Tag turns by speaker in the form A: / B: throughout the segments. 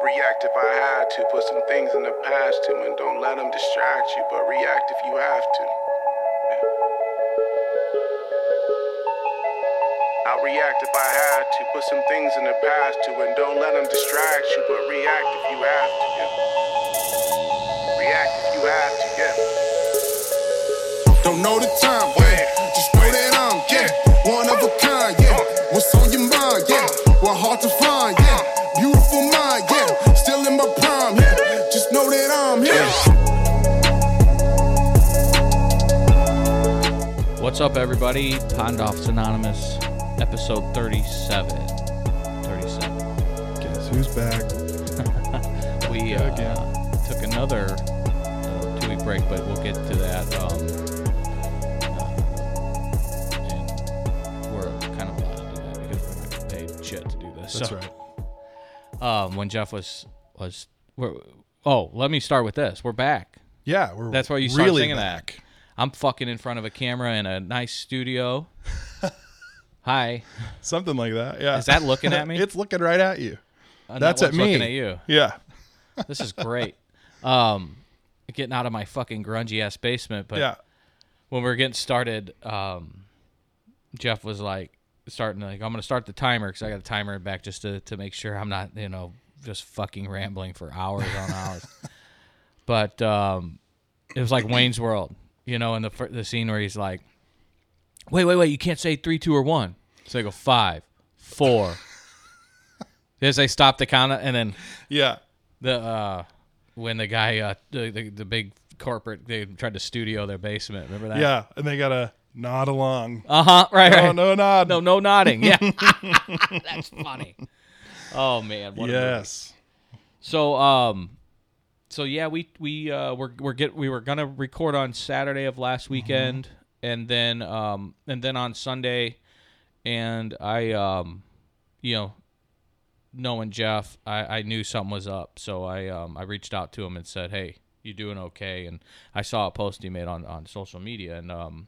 A: React if I had to. Put some things in the past too, and don't let them distract you, but react if you have to. I'll react if I had to. Put some things in the past too, and don't let them distract you, but react if you have to. Yeah. React if you have to, yeah.
B: Don't know the time, yeah. Just know that I'm, yeah, one of a kind, yeah. Uh. What's on your mind, yeah? What hard to find, yeah.
C: What's up, everybody? Pondoffs Anonymous, episode 37. 37.
D: Guess who's back?
C: We uh,
D: again.
C: took another uh, two week break, but we'll get to that. Um, uh, and we're kind of allowed to do that because we're not getting paid shit to do this.
D: That's
C: So,
D: right.
C: Um, when Jeff was was, we're, oh, let me start with this. We're back.
D: Yeah, we're
C: That's why you start
D: really
C: singing
D: back.
C: that. I'm fucking in front of a camera in a nice studio. Hi.
D: Something like that. Yeah.
C: Is that looking at me?
D: it's looking right at you.
C: Uh,
D: That's
C: that
D: at me.
C: Looking at you.
D: Yeah.
C: This is great. um, getting out of my fucking grungy ass basement, but
D: yeah.
C: when we were getting started, um, Jeff was like starting like I'm gonna start the timer because I got a timer back just to to make sure I'm not you know just fucking rambling for hours on hours. but um, it was like Wayne's World, you know, in the the scene where he's like, "Wait, wait, wait! You can't say three, two, or one." So I go five, four. As they stop the count, and then
D: Yeah.
C: the uh when the guy uh the, the, the big corporate they tried to studio their basement remember that
D: Yeah. And they gotta nod along.
C: uh-huh right right
D: Oh no nod.
C: no no nodding yeah that's funny oh man what a.
D: Yes.
C: so um so yeah we we uh we're we're get we were gonna record on saturday of last weekend and then um and then on sunday. And i um you know knowing jeff i i knew something was up. So i um i reached out to him and said hey you doing okay? And i saw a post he made on on social media and um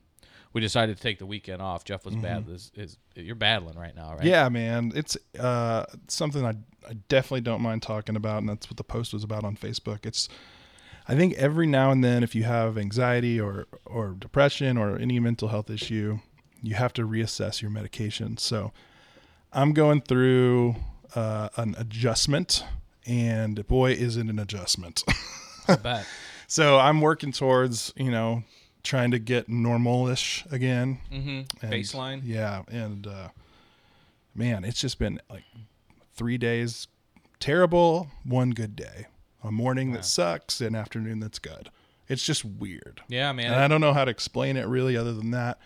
C: we decided to take the weekend off jeff was bad is, is you're battling right now right
D: Yeah, man. It's uh something I I definitely don't mind talking about, and that's what the post was about on Facebook. It's I think every now and then if you have anxiety or or depression or any mental health issue, you have to reassess your medication. So I'm going through uh, an adjustment, and boy, is it an adjustment.
C: i bet
D: so I'm working towards you know trying to get normalish again.
C: mm-hmm.
D: And,
C: baseline
D: Yeah, and uh, man, it's just been like three days terrible, one good day, a morning that sucks, an afternoon that's good. It's just weird,
C: yeah man
D: and I don't know how to explain it really, other than that.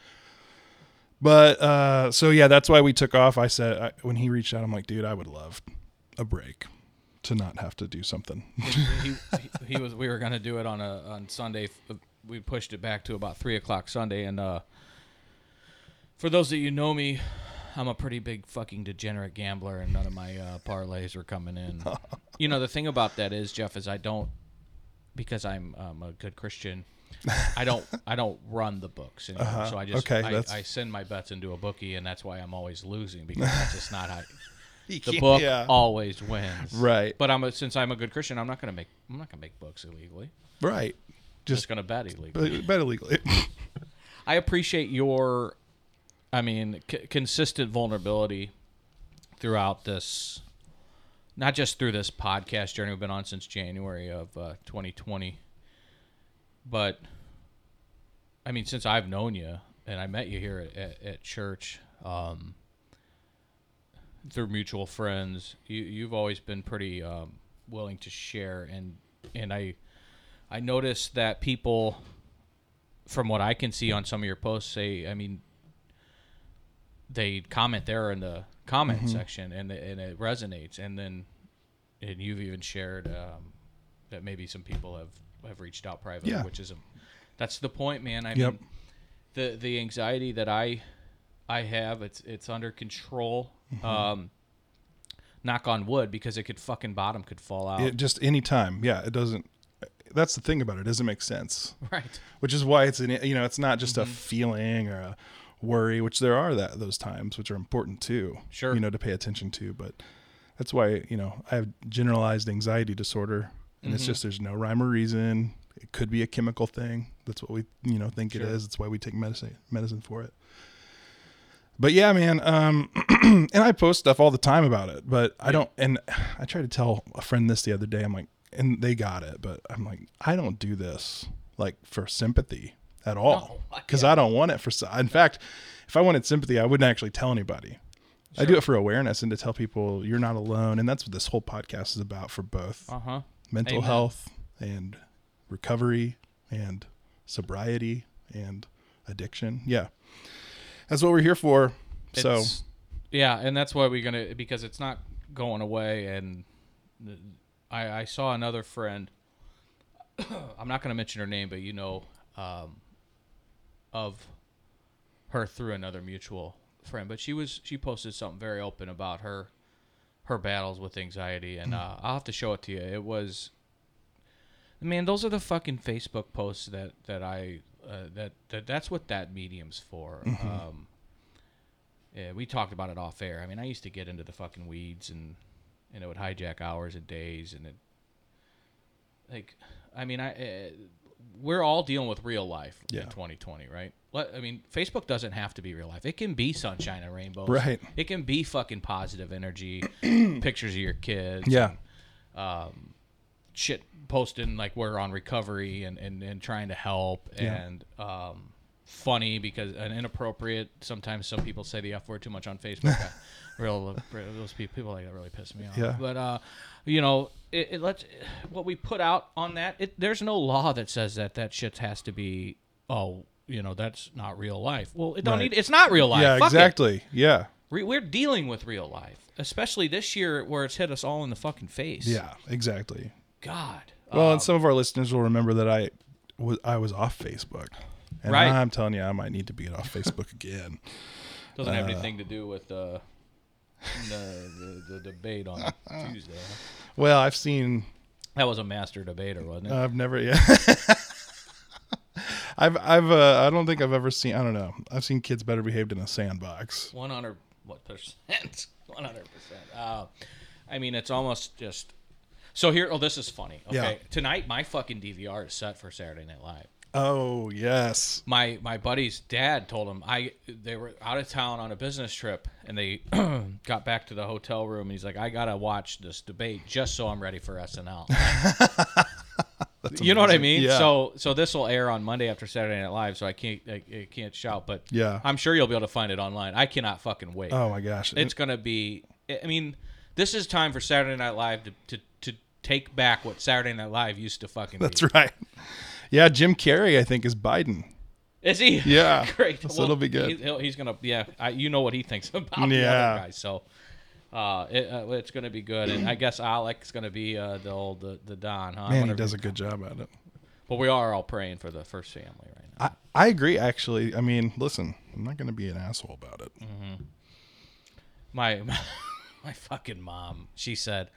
D: But uh, so yeah, that's why we took off. I said I, when he reached out, I'm like, dude, I would love a break to not have to do something.
C: he, he, he was we were gonna do it on a on Sunday. We pushed it back to about three o'clock Sunday, and uh, for those that you know me, I'm a pretty big fucking degenerate gambler, and none of my uh, parlays were coming in. you know the thing about that is Jeff is I don't because I'm um, a good Christian. I don't I don't run the books anymore, so I just
D: Uh-huh. Okay,
C: I, I send my bets into a bookie, and that's why I'm always losing because that's just not how the book
D: Yeah.
C: always wins.
D: Right.
C: But I'm a, since I'm a good Christian, I'm not gonna make I'm not gonna make books illegally.
D: right,
C: Just
D: just
C: gonna bet illegally.
D: but illegally.
C: I appreciate your, I mean, c- consistent vulnerability throughout this, not just through this podcast journey we've been on since January of uh, 2020, but I mean, since I've known you and I met you here at, at, at church, um, through mutual friends, you you've always been pretty um, willing to share, and and I I noticed that people from what I can see on some of your posts, say, I mean, they comment there in the comment
D: Mm-hmm.
C: section, and it, and it resonates. And then, and you've even shared um, that maybe some people have have reached out privately,
D: Yeah.
C: which is a, that's the point, man. I
D: Yep.
C: mean, the the anxiety that I I have, it's it's under control.
D: Mm-hmm.
C: Um, knock on wood, because it could fucking bottom could fall out.
D: it just any time. Yeah, it doesn't. That's the thing about it. It doesn't make sense.
C: right.
D: which is why it's an you know it's not just
C: Mm-hmm.
D: a feeling or a worry which there are that those times which are important too
C: Sure.
D: you know to pay attention to but That's why you know I have generalized anxiety disorder, and it's just there's no rhyme or reason. It could be a chemical thing. That's what we you know think it
C: Sure.
D: is. That's why we take medicine medicine for it. But yeah, man, um, and I post stuff all the time about it, but I don't. And I tried to tell a friend this the other day. I'm like, and they got it, but I'm like, I don't do this like for sympathy at all
C: No,
D: because I don't want it for. In fact, if I wanted sympathy, I wouldn't actually tell anybody. I do it for awareness and to tell people you're not alone, and that's what this whole podcast is about for both
C: Uh huh.
D: mental
C: Amen.
D: health and recovery and sobriety and addiction. Yeah, that's what we're here for. So
C: yeah, and that's why we're gonna because it's not going away. And the- I, I saw another friend. I'm not gonna mention her name, but you know, um, of her through another mutual friend. But she was she posted something very open about her her battles with anxiety, and uh, I'll have to show it to you. It was, man, those are the fucking Facebook posts that that I uh, that that that's what that medium's for. Um, yeah, we talked about it off air. I mean, I used to get into the fucking weeds and and it would hijack hours and days and it like I mean, I uh, we're all dealing with real life
D: Yeah.
C: in 2020, right? Let, I mean, Facebook doesn't have to be real life. It can be sunshine and rainbows.
D: Right.
C: It can be fucking positive energy, pictures of your kids.
D: yeah,
C: um, shit posting like we're on recovery and, and, and trying to help
D: Yeah.
C: and um, funny because and inappropriate. Sometimes some people say the F word too much on Facebook. Real, those people, like that really piss me off.
D: Yeah.
C: But uh, you know, it, it lets what we put out on that. It, there's no law that says that that shit has to be. Oh, you know, that's not real life. Well, it don't
D: Right.
C: need. It's not real life.
D: yeah,
C: Fuck it.
D: exactly. Yeah,
C: Re- we're dealing with real life, especially this year where it's hit us all in the fucking face.
D: yeah, exactly.
C: God.
D: Well,
C: Um,
D: and some of our listeners will remember that I was I was off Facebook, and
C: Right.
D: I'm telling you, I might need to be off Facebook again.
C: doesn't have anything to do with uh, the, the the debate on Tuesday. huh?
D: Well, I've seen
C: That was a master debater, wasn't it?
D: I've never yeah. I've I've uh, I don't think I've ever seen I don't know. I've seen kids better behaved in a sandbox.
C: One hundred what percent? One hundred percent. Uh, I mean, it's almost just. So here, oh, this is funny. Okay,
D: Yeah.
C: tonight my fucking DVR is set for Saturday Night Live.
D: Oh yes.
C: my my buddy's dad told him I they were out of town on a business trip and they got back to the hotel room and he's like I gotta watch this debate just so I'm ready for SNL. you know what I mean?
D: Yeah.
C: So so this will air on Monday after Saturday Night Live, so I can't I, I can't shout, but
D: Yeah.
C: I'm sure you'll be able to find it online. I cannot fucking wait.
D: Oh my gosh.
C: It's gonna be. I mean, this is time for Saturday Night Live to to, to take back what Saturday Night Live used to fucking
D: That's
C: be.
D: right. Yeah, Jim Carrey I think is Biden.
C: Is he?
D: Yeah.
C: Great.
D: So it'll be good.
C: He, he's gonna. Yeah. I, you know what he thinks about the
D: Yeah.
C: other guys. So. Uh, it, uh, it's gonna be good, and I guess Alec's gonna be uh, the old the, the Don, huh?
D: Man, he does a good job at it.
C: But we are all praying for the first family right now.
D: I, I agree actually. I mean, listen, I'm not going to be an asshole about it.
C: My, my my fucking mom. She said,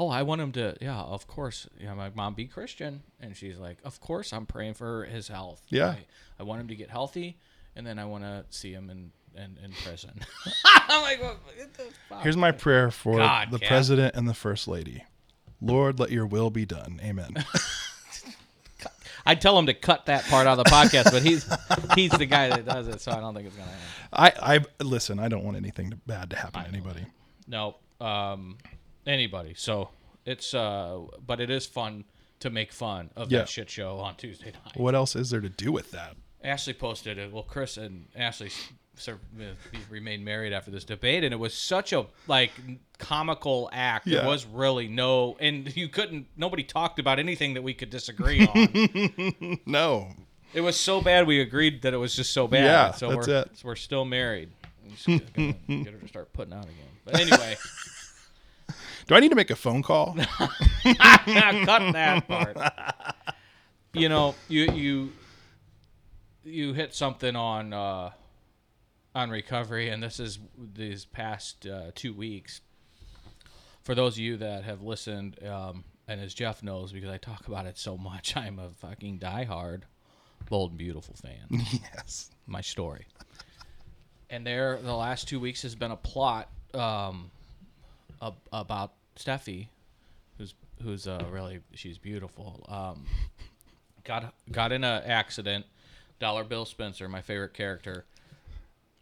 C: "Oh, I want him to. Yeah, of course. Yeah, my mom be Christian, and she's like, of course, I'm praying for his health.
D: Yeah.
C: I, I want him to get healthy, and then I want to see him in in, in prison. I'm like, what, what the fuck?
D: Here's my prayer for
C: God,
D: the
C: Cap.
D: president and the first lady. Lord, let your will be done. Amen.
C: I'd tell him to cut that part out of the podcast, but he's he's the guy that does it, so I don't think it's gonna happen.
D: I, I listen. I don't want anything bad to happen to anybody.
C: No, um, anybody. So it's uh, but it is fun to make fun of
D: Yeah.
C: that shit show on Tuesday night.
D: What else is there to do with that?
C: Ashley posted it. Well, Chris and Ashley s- sur- uh, remained married after this debate, and it was such a like comical act. There
D: Yeah.
C: was really no, and you couldn't. Nobody talked about anything that we could disagree on.
D: No.
C: it was so bad we agreed that it was just so bad.
D: Yeah,
C: so
D: that's
C: we're,
D: it.
C: so we're still married. I'm just gonna get her to start putting out again. But anyway,
D: Do I need to make a phone call?
C: cut that part. You know, you you you hit something on uh, on recovery, and this is these past uh, two weeks. For those of you that have listened, um, and as Jeff knows, because I talk about it so much, I'm a fucking diehard Bold and Beautiful fan.
D: yes.
C: my story. And there, the last two weeks has been a plot um, ab- about Steffy, who's who's uh, really she's beautiful. Um, got got in an accident. Dollar Bill Spencer, my favorite character.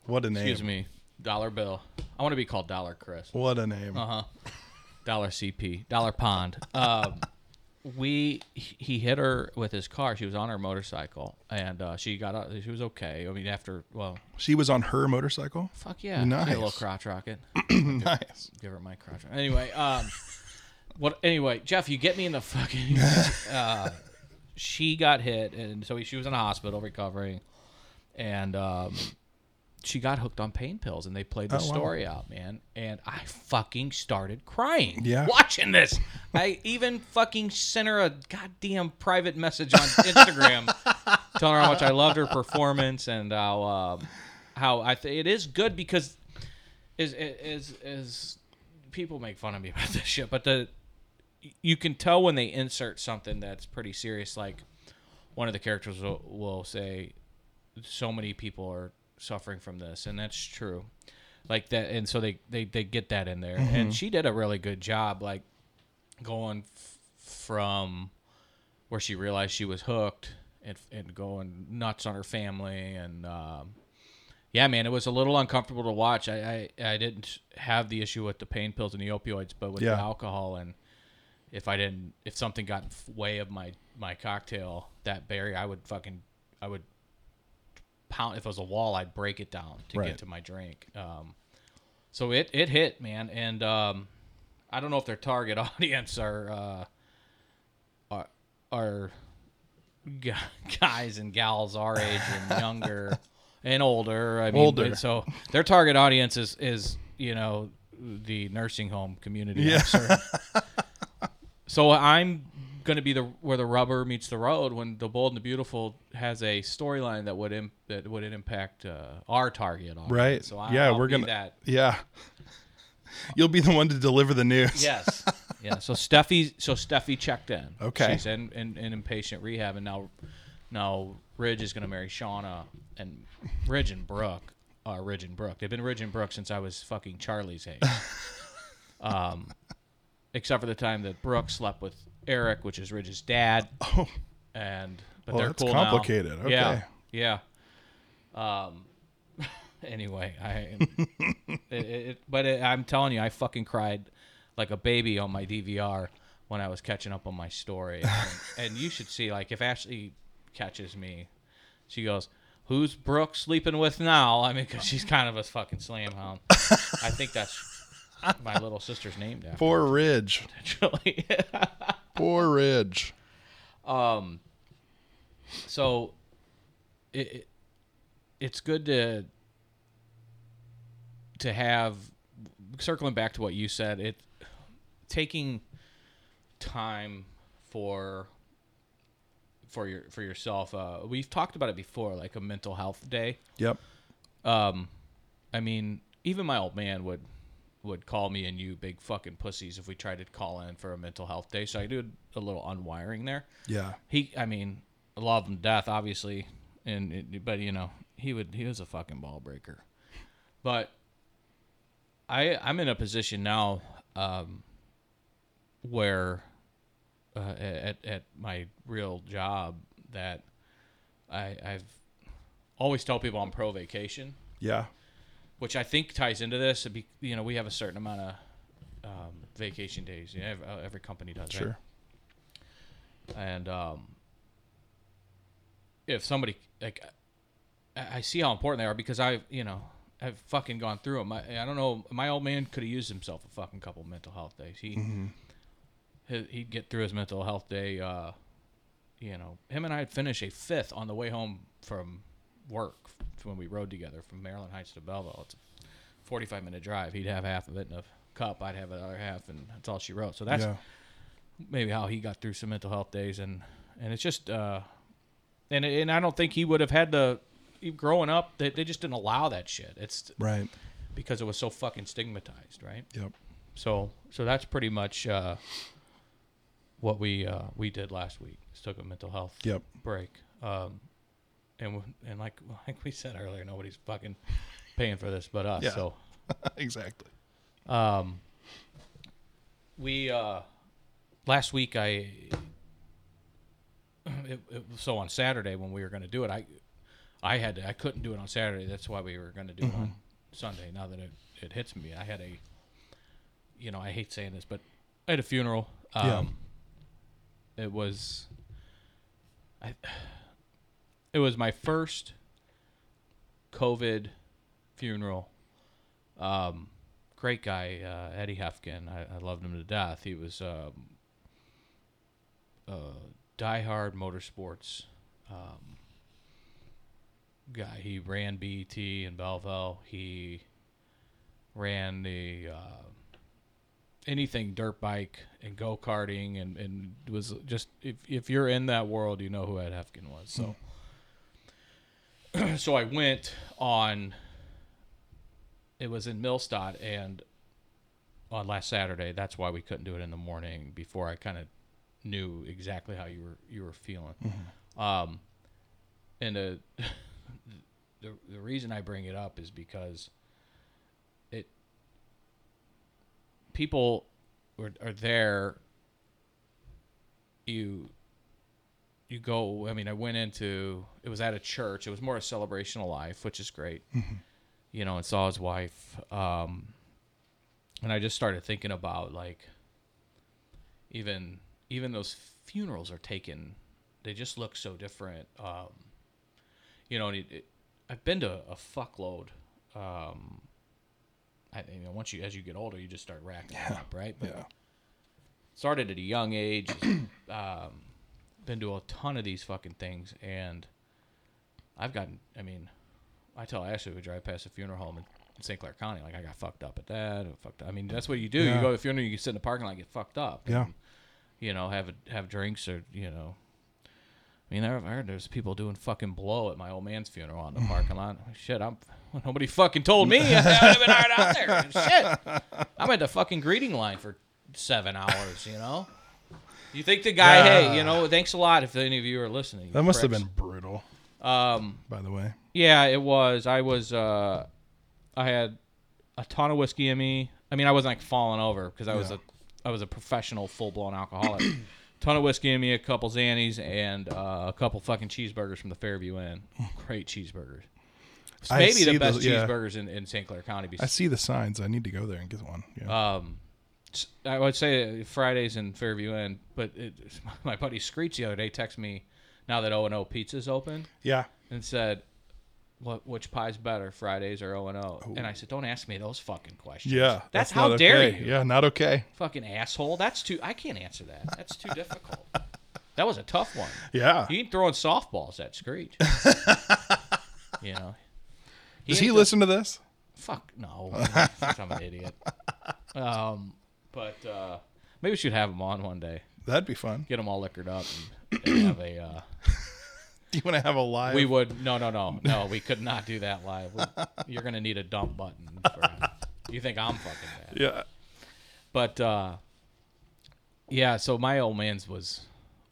D: What a name.
C: Excuse me, Dollar Bill. I want to be called Dollar Chris.
D: What a name.
C: Uh huh. Dollar CP. Dollar Pond. Um, we he hit her with his car. She was on her motorcycle, and uh, she got out. She was okay. I mean, after well,
D: She was on her motorcycle.
C: fuck yeah,
D: Nice.
C: A little crotch rocket.
D: nice.
C: Give her my crotch. rocket. Anyway, um, what? Anyway, Jeff, you get me in the fucking. uh, she got hit, and so she was in a hospital recovering, and um, she got hooked on pain pills, and they played the
D: Oh, wow.
C: story out, man. And I fucking started crying.
D: Yeah.
C: watching this. I even fucking sent her a goddamn private message on Instagram, telling her how much I loved her performance and how um, how I th- it is good because is is is people make fun of me about this shit, but the you can tell when they insert something that's pretty serious. Like one of the characters will, will say, "So many people are suffering from this," and that's true. Like that, and so they they they get that in there, and she did a really good job, like going f- from where she realized she was hooked and and going nuts on her family and. Um, yeah, man, it was a little uncomfortable to watch. I, I, I didn't have the issue with the pain pills and the opioids, but with
D: Yeah.
C: the alcohol and if I didn't, if something got in way of my my cocktail, that berry, I would fucking, I would pound. If it was a wall, I'd break it down to
D: Right.
C: get to my drink. Um, so it it hit, man, and um, I don't know if their target audience are uh, are are gu- guys and gals our age and younger and older. I mean,
D: Older.
C: So their target audience is is you know the nursing home community.
D: Yeah.
C: So I'm going to be the where the rubber meets the road when the Bold and the Beautiful has a storyline that would Im- that would impact uh, our target audience.
D: Right.
C: So I,
D: yeah,
C: I'll
D: we're gonna.
C: that.
D: Yeah. You'll be the one to deliver the news.
C: Yes. yeah. So Steffy, so Steffy checked in.
D: Okay.
C: She's in, in, in inpatient rehab, and now, now Ridge is going to marry Shauna, and Ridge and Brooke are Ridge and Brooke. They've been Ridge and Brooke since I was fucking Charlie's age. um, except for the time that Brooke slept with Eric, which is Ridge's dad.
D: Oh.
C: And but
D: Oh,
C: they're
D: that's
C: cool now.
D: complicated.
C: Yeah.
D: Okay.
C: Yeah. Um. anyway, I. it, it, but it, I'm telling you, I fucking cried like a baby on my DVR when I was catching up on my story. And, and you should see, like, if Ashley catches me, she goes, "Who's Brooke sleeping with now?" I mean, because she's kind of a fucking slam hound. I think that's my little sister's name.
D: Poor Ridge.
C: Actually.
D: Poor Ridge.
C: so it, it it's good to to have circling back to what you said it taking time for for your for yourself uh we've talked about it before like a mental health day
D: Yep.
C: um i mean even my old man would would call me and you big fucking pussies if we tried to call in for a mental health day. So i do a little unwiring there.
D: Yeah.
C: he i mean I love him to death obviously. And it, but you know he would he was a fucking ball breaker. But i i'm in a position now um where uh, at at my real job that i i've always tell people i'm pro vacation
D: Yeah.
C: Which I think ties into this. Be, you know, we have a certain amount of um, vacation days. You know, every, uh, every company does,
D: Sure.
C: right? And um, if somebody like, I I see how important they are because I've, you know, I've fucking gone through them. I, I don't know. My old man could have used himself a fucking couple mental health days. He, he he'd get through his mental health day. Uh, you know, him and I'd finish a fifth on the way home from work when we rode together from Maryland Heights to Belleville. It's a 45 minute drive. He'd have half of it in a cup. I'd have the other half, and that's all she wrote. So that's
D: yeah.
C: maybe how he got through some mental health days, and and it's just, uh, and and I don't think he would have had the Growing up, they, they just didn't allow that shit. It's
D: Right.
C: because it was so fucking stigmatized, right?
D: Yep.
C: So so that's pretty much uh, what we uh, we did last week. Just took a mental health
D: Yep.
C: break. Um, and and like like we said earlier, nobody's fucking paying for this but us.
D: Yeah.
C: So
D: exactly.
C: um, we uh last week I it, it, so on Saturday when we were going to do it, I I had to, I couldn't do it on Saturday. That's why we were going to do it on Sunday. Now that it, it hits me, I had a you know I hate saying this, but I had a funeral. Um, It was I it was my first COVID funeral. Um, great guy, uh, Eddie Hefkin. I, I loved him to death. He was um, a diehard motorsports um, guy. He ran BET in Belleville. He ran the uh, anything dirt bike and go karting, and, and was just if if you're in that world, you know who Ed Hefkin was. So. So I went on. It was in Millstadt, and on last Saturday. That's why we couldn't do it in the morning. Before I kind of knew exactly how you were you were feeling. Um, and the, the the reason I bring it up is because it people are, are there. You you go i mean i went into it was at a church. It was more a celebration of life which is great. You know and saw his wife um and i just started thinking about like even even those funerals are taken. They just look so different um you know and it, it, i've been to a fuckload um I, you know once you as you get older you just start racking them up right? But
D: Yeah.
C: started at a young age. been to a ton of these fucking things, and I've gotten. I mean, I tell Ashley we drive past a funeral home in, in St. Clair County, like I got fucked up at that. I fucked. Up. I mean, that's what you do.
D: Yeah.
C: You go to the funeral, you sit in the parking lot, and get fucked up.
D: Yeah.
C: And, you know, have a, have drinks or you know. I mean, I've heard there's people doing fucking blow at my old man's funeral on the parking lot. Shit, I'm nobody fucking told me. I would have been hard out there. Shit, I'm at the fucking greeting line for seven hours. You know. You think the guy? Hey, you know, thanks a lot if any of you are listening.
D: That must have been brutal,
C: Um,
D: by the way.
C: yeah, it was. I was. Uh, I had a ton of whiskey in me. I mean, I wasn't like falling over because I was
D: Yeah.
C: a, I was a professional full blown alcoholic. ton of whiskey in me, a couple Xannies, and uh, a couple fucking cheeseburgers from the Fairview Inn. Great cheeseburgers. It's maybe the best
D: those- yeah.
C: cheeseburgers in, in St. Clair County.
D: I see the signs. I need to go there and get one. Yeah.
C: Um, I would say Fridays in Fairview Inn, but it, my buddy Screech the other day texted me now that O and O Pizza's open
D: yeah.
C: and said, "What which pie's better, Fridays or O and O?" And I said, "Don't ask me those fucking questions.
D: Yeah.
C: that's, how
D: not
C: dare
D: okay.
C: you,
D: Yeah, not okay.
C: fucking asshole. That's too. I can't answer that. That's too difficult. That was a tough one.
D: Yeah.
C: He ain't throwing softballs at Screech. you know.
D: Does he listen to this?
C: Fuck no. I'm an idiot. Um, but uh, maybe we should have them on one day.
D: That'd be fun.
C: Get them all liquored up and, and have a. Uh,
D: Do you want to have a live?
C: we would no no no no we could not do that live. We, you're gonna need a dump button. For, you think I'm fucking bad?
D: Yeah.
C: But uh, yeah, so my old man's was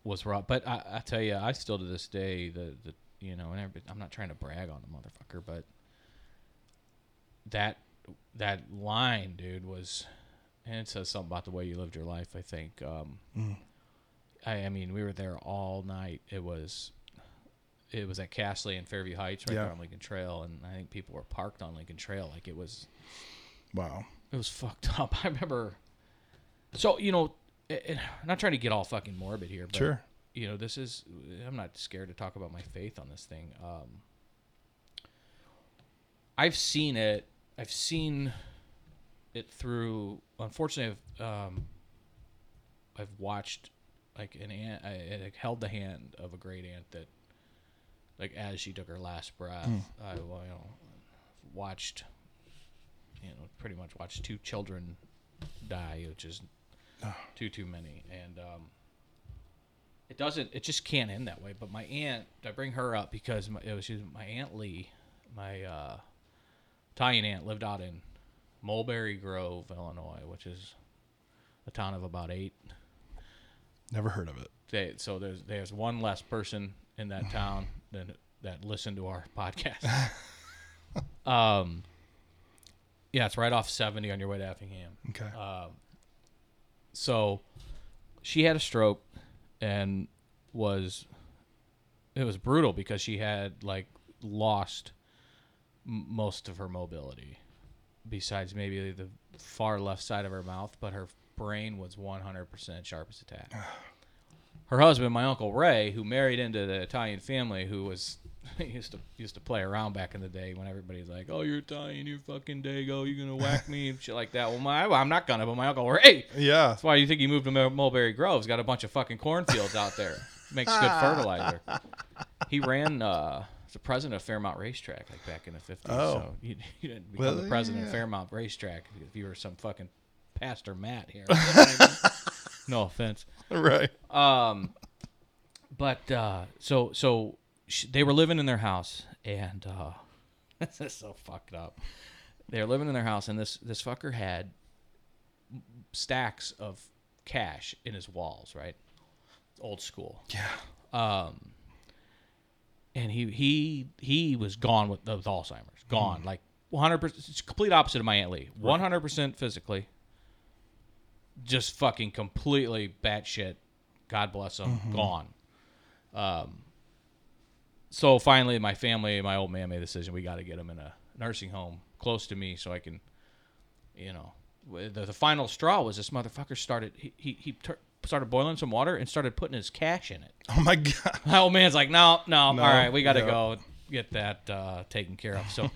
C: was rough. But I, I tell you, I still to this day the the you know, and I'm not trying to brag on the motherfucker, but that that line, dude, was and it says something about the way you lived your life. I think. Um, I, I mean, we were there all night. It was. It was at Castley and Fairview Heights, right
D: Yeah.
C: there on Lincoln Trail, and I think people were parked on Lincoln Trail. Like it was,
D: Wow.
C: it was fucked up. I remember. So you know, it, it- I'm not trying to get all fucking morbid here, but
D: Sure.
C: you know, this is. I'm not scared to talk about my faith on this thing. Um, I've seen it. I've seen it through. Unfortunately, I've, um, I've watched like an aunt. I, I held the hand of a great aunt that, like, as she took her last breath, I you know, watched. You know, pretty much watched two children die, which is too too many, and um, it doesn't. It just can't end that way. But my aunt, I bring her up because my, it was my aunt Lee, my uh, Italian aunt, lived out in Mulberry Grove, Illinois, which is a town of about eight.
D: Never heard of it.
C: They, so there's there's one less person in that town than that listened to our podcast. um, yeah, it's right off seventy on your way to Effingham.
D: Okay.
C: Um, so she had a stroke and was it was brutal because she had like lost m- most of her mobility besides maybe the far left side of her mouth but her brain was 100% sharp as a tack her husband my uncle ray who married into the italian family who was he used to used to play around back in the day when everybody's like oh you're italian you're fucking dago you're gonna whack me and shit like that well my i'm not gonna but my uncle ray
D: Yeah.
C: that's why you think he moved to Mulberry Grove. He's got a bunch of fucking cornfields out there. Makes good fertilizer. He ran uh, the president of Fairmount Racetrack like back in the fifties.
D: Oh.
C: So you, you didn't become
D: Well,
C: the president of
D: yeah.
C: Fairmount Racetrack if you were some fucking Pastor Matt here. You know what I mean? no offense.
D: Right.
C: Um, but uh, so so sh- they were living in their house, and uh, this is so fucked up. They were living in their house, and this this fucker had stacks of cash in his walls, right? Old school.
D: Yeah.
C: Um, and he he he was gone with, with Alzheimer's, gone like 100. percent It's complete opposite of my aunt Lee. 100 percent physically, just fucking completely batshit. God bless him, gone. Um. So finally, my family, my old man made the decision. We got to get him in a nursing home close to me, so I can, you know, the, the final straw was this motherfucker started he he, he tur- started boiling some water and started putting his cash in it.
D: Oh my god.
C: My old man's like, no, no,
D: No,
C: all right, we got to
D: yeah.
C: go get that uh, taken care of. So,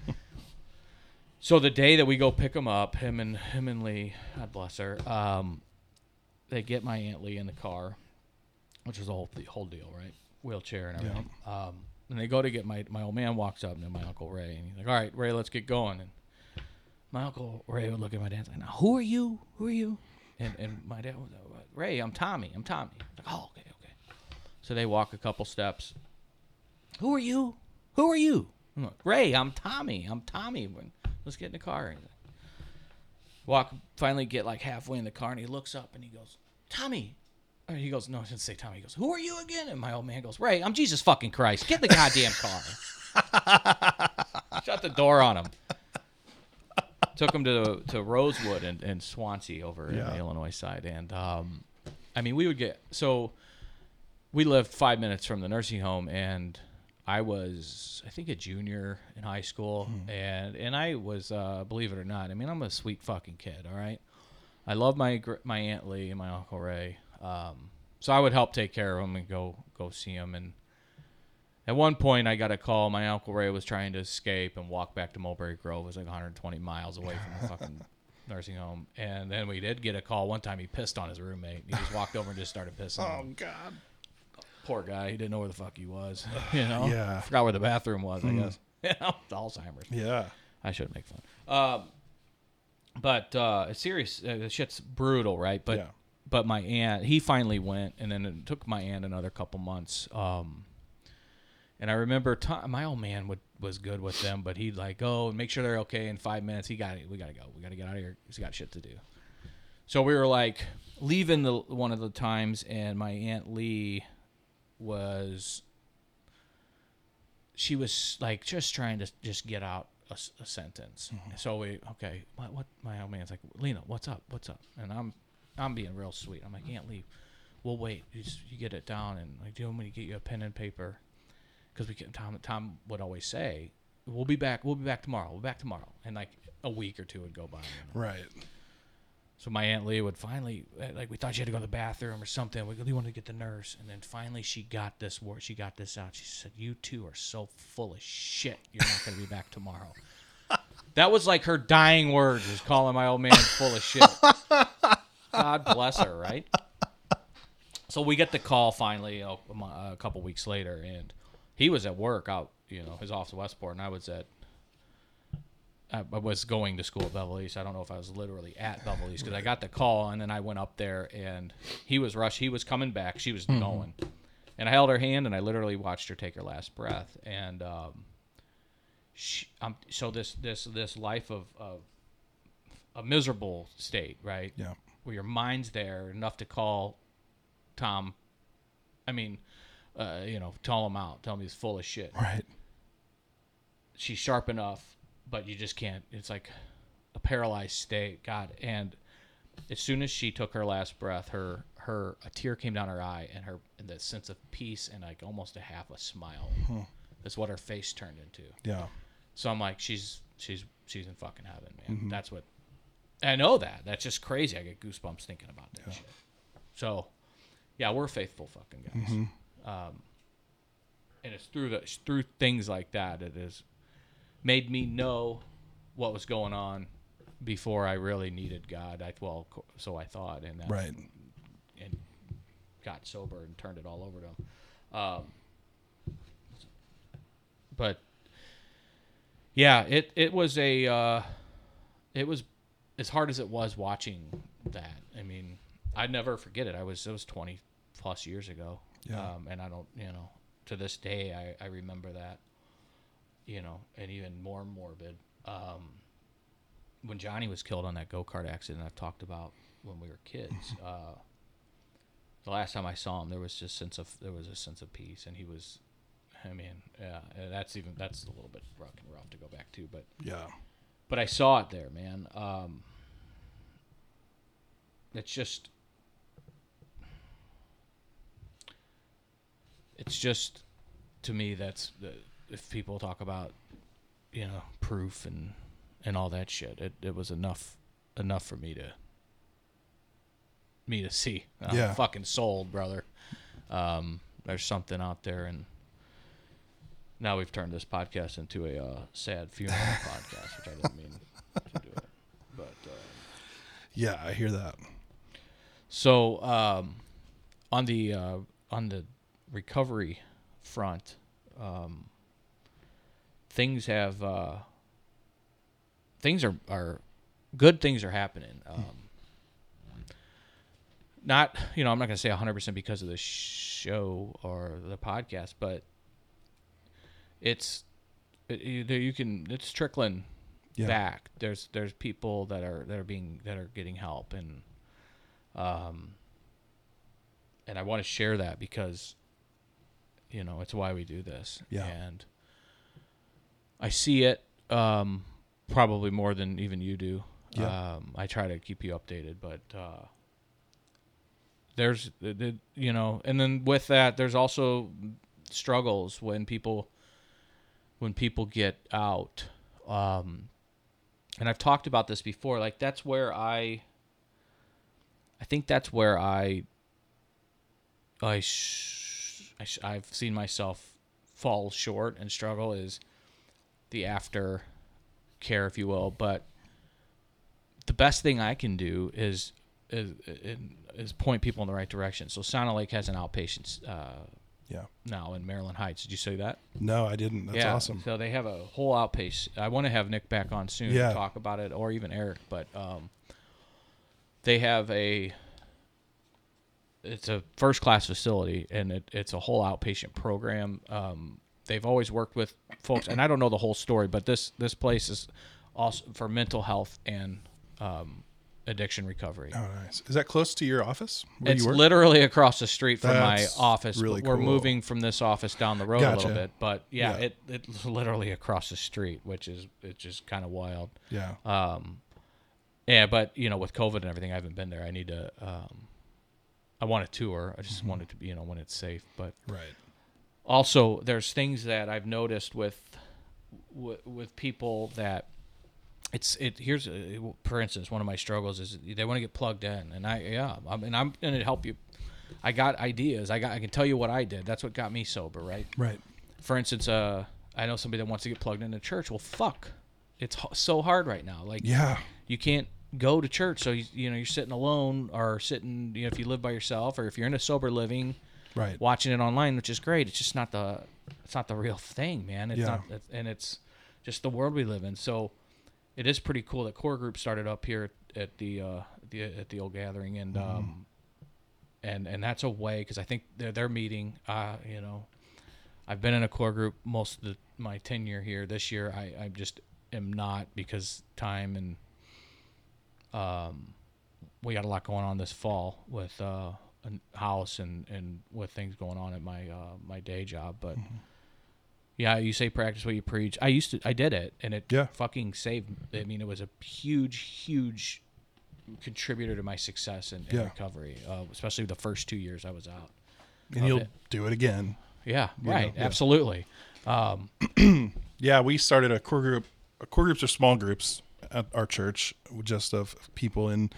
C: so the day that we go pick him up, him and him and Lee, God bless her, um, they get my aunt Lee in the car, which was the whole the whole deal, right? Wheelchair and everything. Um, and they go to get my my old man walks up and then my uncle Ray and he's like, all right, Ray, let's get going. And my uncle Ray would look at my dad and say, now who are you? Who are you? And and my dad was like, Ray, I'm Tommy. I'm Tommy. Like, oh, okay, okay. So they walk a couple steps. Who are you? Who are you? I'm like, Ray, I'm Tommy. I'm Tommy. When- Let's get in the car. Walk. Finally, get like halfway in the car, and he looks up and he goes, Tommy. Or he goes, no, I didn't say Tommy. He goes, Who are you again? And my old man goes, Ray, I'm Jesus fucking Christ. Get in the goddamn car. Shut the door on him. Took him to to Rosewood and, and Swansea over in the Illinois side, and um, I mean, we would get so we lived five minutes from the nursing home and i was i think a junior in high school. And and i was uh, believe it or not i mean i'm a sweet fucking kid all right? I love my my aunt lee and my uncle ray. Um, so i would help take care of them and go go see them and at one point i got a call my uncle ray was trying to escape and walk back to mulberry grove it was like 120 miles away from the fucking nursing home and then we did get a call one time he pissed on his roommate he just walked over and just started pissing oh him.
D: god.
C: Poor guy. He didn't know where the fuck he was. You know?
D: Yeah.
C: Forgot where the bathroom was, I guess. You know? Alzheimer's.
D: Yeah.
C: I shouldn't make fun. Um, but uh, it's serious. Uh, the shit's brutal, right? But
D: Yeah.
C: but my aunt, he finally went, and then it took my aunt another couple months. Um, and I remember Tom, my old man would was good with them, but he'd like go and make sure they're okay in five minutes. He got it. we got to go. We got to get out of here. He's got shit to do. So we were like leaving the one of the times, and my aunt Lee was she was like just trying to just get out a sentence. Mm-hmm. So we okay, what, what my old man's like, Lena, what's up? What's up? And I'm I'm being real sweet. I'm like, can't leave. We'll wait. You just you get it down and like, do you want me to get you a pen and paper? Because we can. Tom Tom would always say, we'll be back. We'll be back tomorrow. We'll be back tomorrow. And like a week or two would go by. you know?
D: Right.
C: So my aunt Lee would finally, uh, like, we thought she had to go to the bathroom or something. We really wanted to get the nurse, and then finally she got this word. She got this out. She said, "You two are so full of shit. You're not going to be back tomorrow." that was like her dying words, was calling my old man full of shit. God bless her, right? So we get the call finally a, a couple weeks later, and he was at work out, you know, his office Westport, and I was at I was going to school at Belleville East. I don't know if I was literally at Belleville East because I got the call and then I went up there and he was rushed. He was coming back. She was going, and I held her hand and I literally watched her take her last breath. And um, she, um, so this this this life of, of a miserable state, right?
D: Yeah.
C: Where your mind's there enough to call Tom. I mean, uh, you know, tell him out. Tell him he's full of shit
D: Right.
C: she's sharp enough, but you just can't. It's like a paralyzed state. God, and as soon as she took her last breath, her her a tear came down her eye, and her and the sense of peace and like almost a half a smile is what her face turned into.
D: Yeah.
C: So I'm like, she's she's she's in fucking heaven, man.
D: Mm-hmm.
C: That's what I know. That that's just crazy. I get goosebumps thinking about that shit. So, yeah, we're faithful fucking guys.
D: Mm-hmm.
C: Um, and it's through the it's through things like that it has made me know what was going on before I really needed God. I well, so I thought, and that,
D: Right.
C: and got sober and turned it all over to him. Um, but yeah, it it was a uh, it was as hard as it was watching that. I mean, I'd never forget it. I was it was twenty plus years ago,
D: Yeah.
C: um, and I don't you know to this day I I remember that. You know, and even more morbid. Um, when Johnny was killed on that go kart accident, I've talked about when we were kids. Uh, the last time I saw him, there was just sense of there was a sense of peace, and he was. I mean, yeah, that's even that's a little bit rough and rough to go back to, but
D: Yeah.
C: but I saw it there, man. Um, it's just, it's just, to me, that's the, if people talk about, you know, proof and and all that shit. It it was enough enough for me to me to see. I'm
D: Yeah.
C: fucking sold, brother. Um, there's something out there, and now we've turned this podcast into a uh, sad funeral podcast, which I didn't mean to do it. But uh,
D: Yeah, I hear that.
C: so um, on the uh, on the recovery front, um, things have uh, things are are good. Things are happening. Um, not you know I'm not gonna say 100 percent because of the show or the podcast, but it's it, you, there you can it's trickling
D: Yeah.
C: back. There's there's people that are that are being that are getting help and um and I want to share that because you know it's why we do this
D: Yeah.
C: and I see it um probably more than even you do.
D: Yeah.
C: Um I try to keep you updated but uh there's the, the, you know and then with that there's also struggles when people when people get out um and I've talked about this before like that's where I I think that's where I I, sh- I sh- I've seen myself fall short and struggle is the after care if you will but the best thing I can do is is is point people in the right direction so Sana Lake has an outpatient uh,
D: Yeah.
C: now in Maryland Heights did you say that
D: No, I didn't. That's
C: yeah,
D: awesome.
C: So they have a whole outpace. I want to have Nick back on soon
D: Yeah.
C: to talk about it, or even Eric. But um, they have a. It's a first class facility, and it, it's a whole outpatient program. Um, they've always worked with folks, and I don't know the whole story, but this this place is also for mental health and um, addiction recovery.
D: Oh, nice. Is that close to your office? Where
C: It's
D: you work?
C: literally across the street from
D: That's
C: my office.
D: really
C: we're
D: cool.
C: moving from this office down the road a little bit, but yeah,
D: Yeah.
C: it it's literally across the street, which is it's just kind of wild.
D: yeah.
C: Um, yeah, but you know, with COVID and everything, I haven't been there. I need to. Um, I want a tour. I
D: Mm-hmm.
C: just want it to be, you know, when it's safe. But
D: right.
C: also, there's things that I've noticed with with, with people that it's it. Here's a, for instance, one of my struggles is they want to get plugged in, and I yeah, I mean, I'm going to help you. I got ideas. I got. I can tell you what I did. That's what got me sober, right?
D: Right.
C: For instance, uh, I know somebody that wants to get plugged into church. Well, fuck, it's so hard right now. Like,
D: Yeah.
C: you can't go to church, so you, you know you're sitting alone or sitting. You know, if you live by yourself or if you're in a sober living,
D: Right.
C: watching it online, which is great. It's just not the it's not the real thing, man. It's
D: Yeah.
C: not, it's- and it's just the world we live in. So it is pretty cool that core group started up here at the uh, the at the old gathering, and
D: Mm-hmm.
C: um, and and that's a way because I think they're they're meeting. Uh, you know, I've been in a core group most of the, my tenure here. This year, I I just am not because time and um, we got a lot going on this fall with uh, a house and, and with things going on at my uh, my day job. But yeah, you say practice what you preach. I used to, I did it, and it
D: Yeah.
C: fucking saved. I mean, it was a huge, huge contributor to my success in
D: Yeah.
C: recovery, uh, especially the first two years I was out.
D: and you'll
C: it.
D: do it again.
C: Yeah,
D: know,
C: right,
D: yeah.
C: absolutely.
D: Yeah, we started a core group. Core groups are small groups at our church, just of people in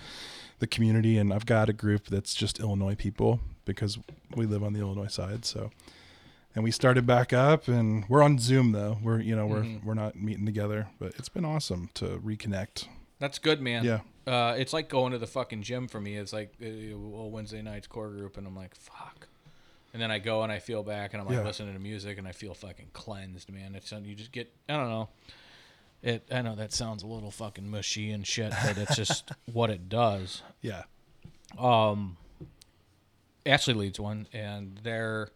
D: the community. And I've got a group that's just Illinois people because we live on the Illinois side. So, and we started back up, and we're on Zoom though. We're you know we're we're not meeting together, but it's been awesome to reconnect.
C: That's good, man.
D: Yeah.
C: Uh, it's like going to the fucking gym for me. It's like uh, well, Wednesday night's core group, and I'm like, fuck. And then I go and I feel back, and I'm like
D: Yeah.
C: listening to music, and I feel fucking cleansed, man. It's you just get, I don't know. It, I know that sounds a little fucking mushy and shit, but it's just what it does.
D: Yeah,
C: Um, Ashley leads one, and they're,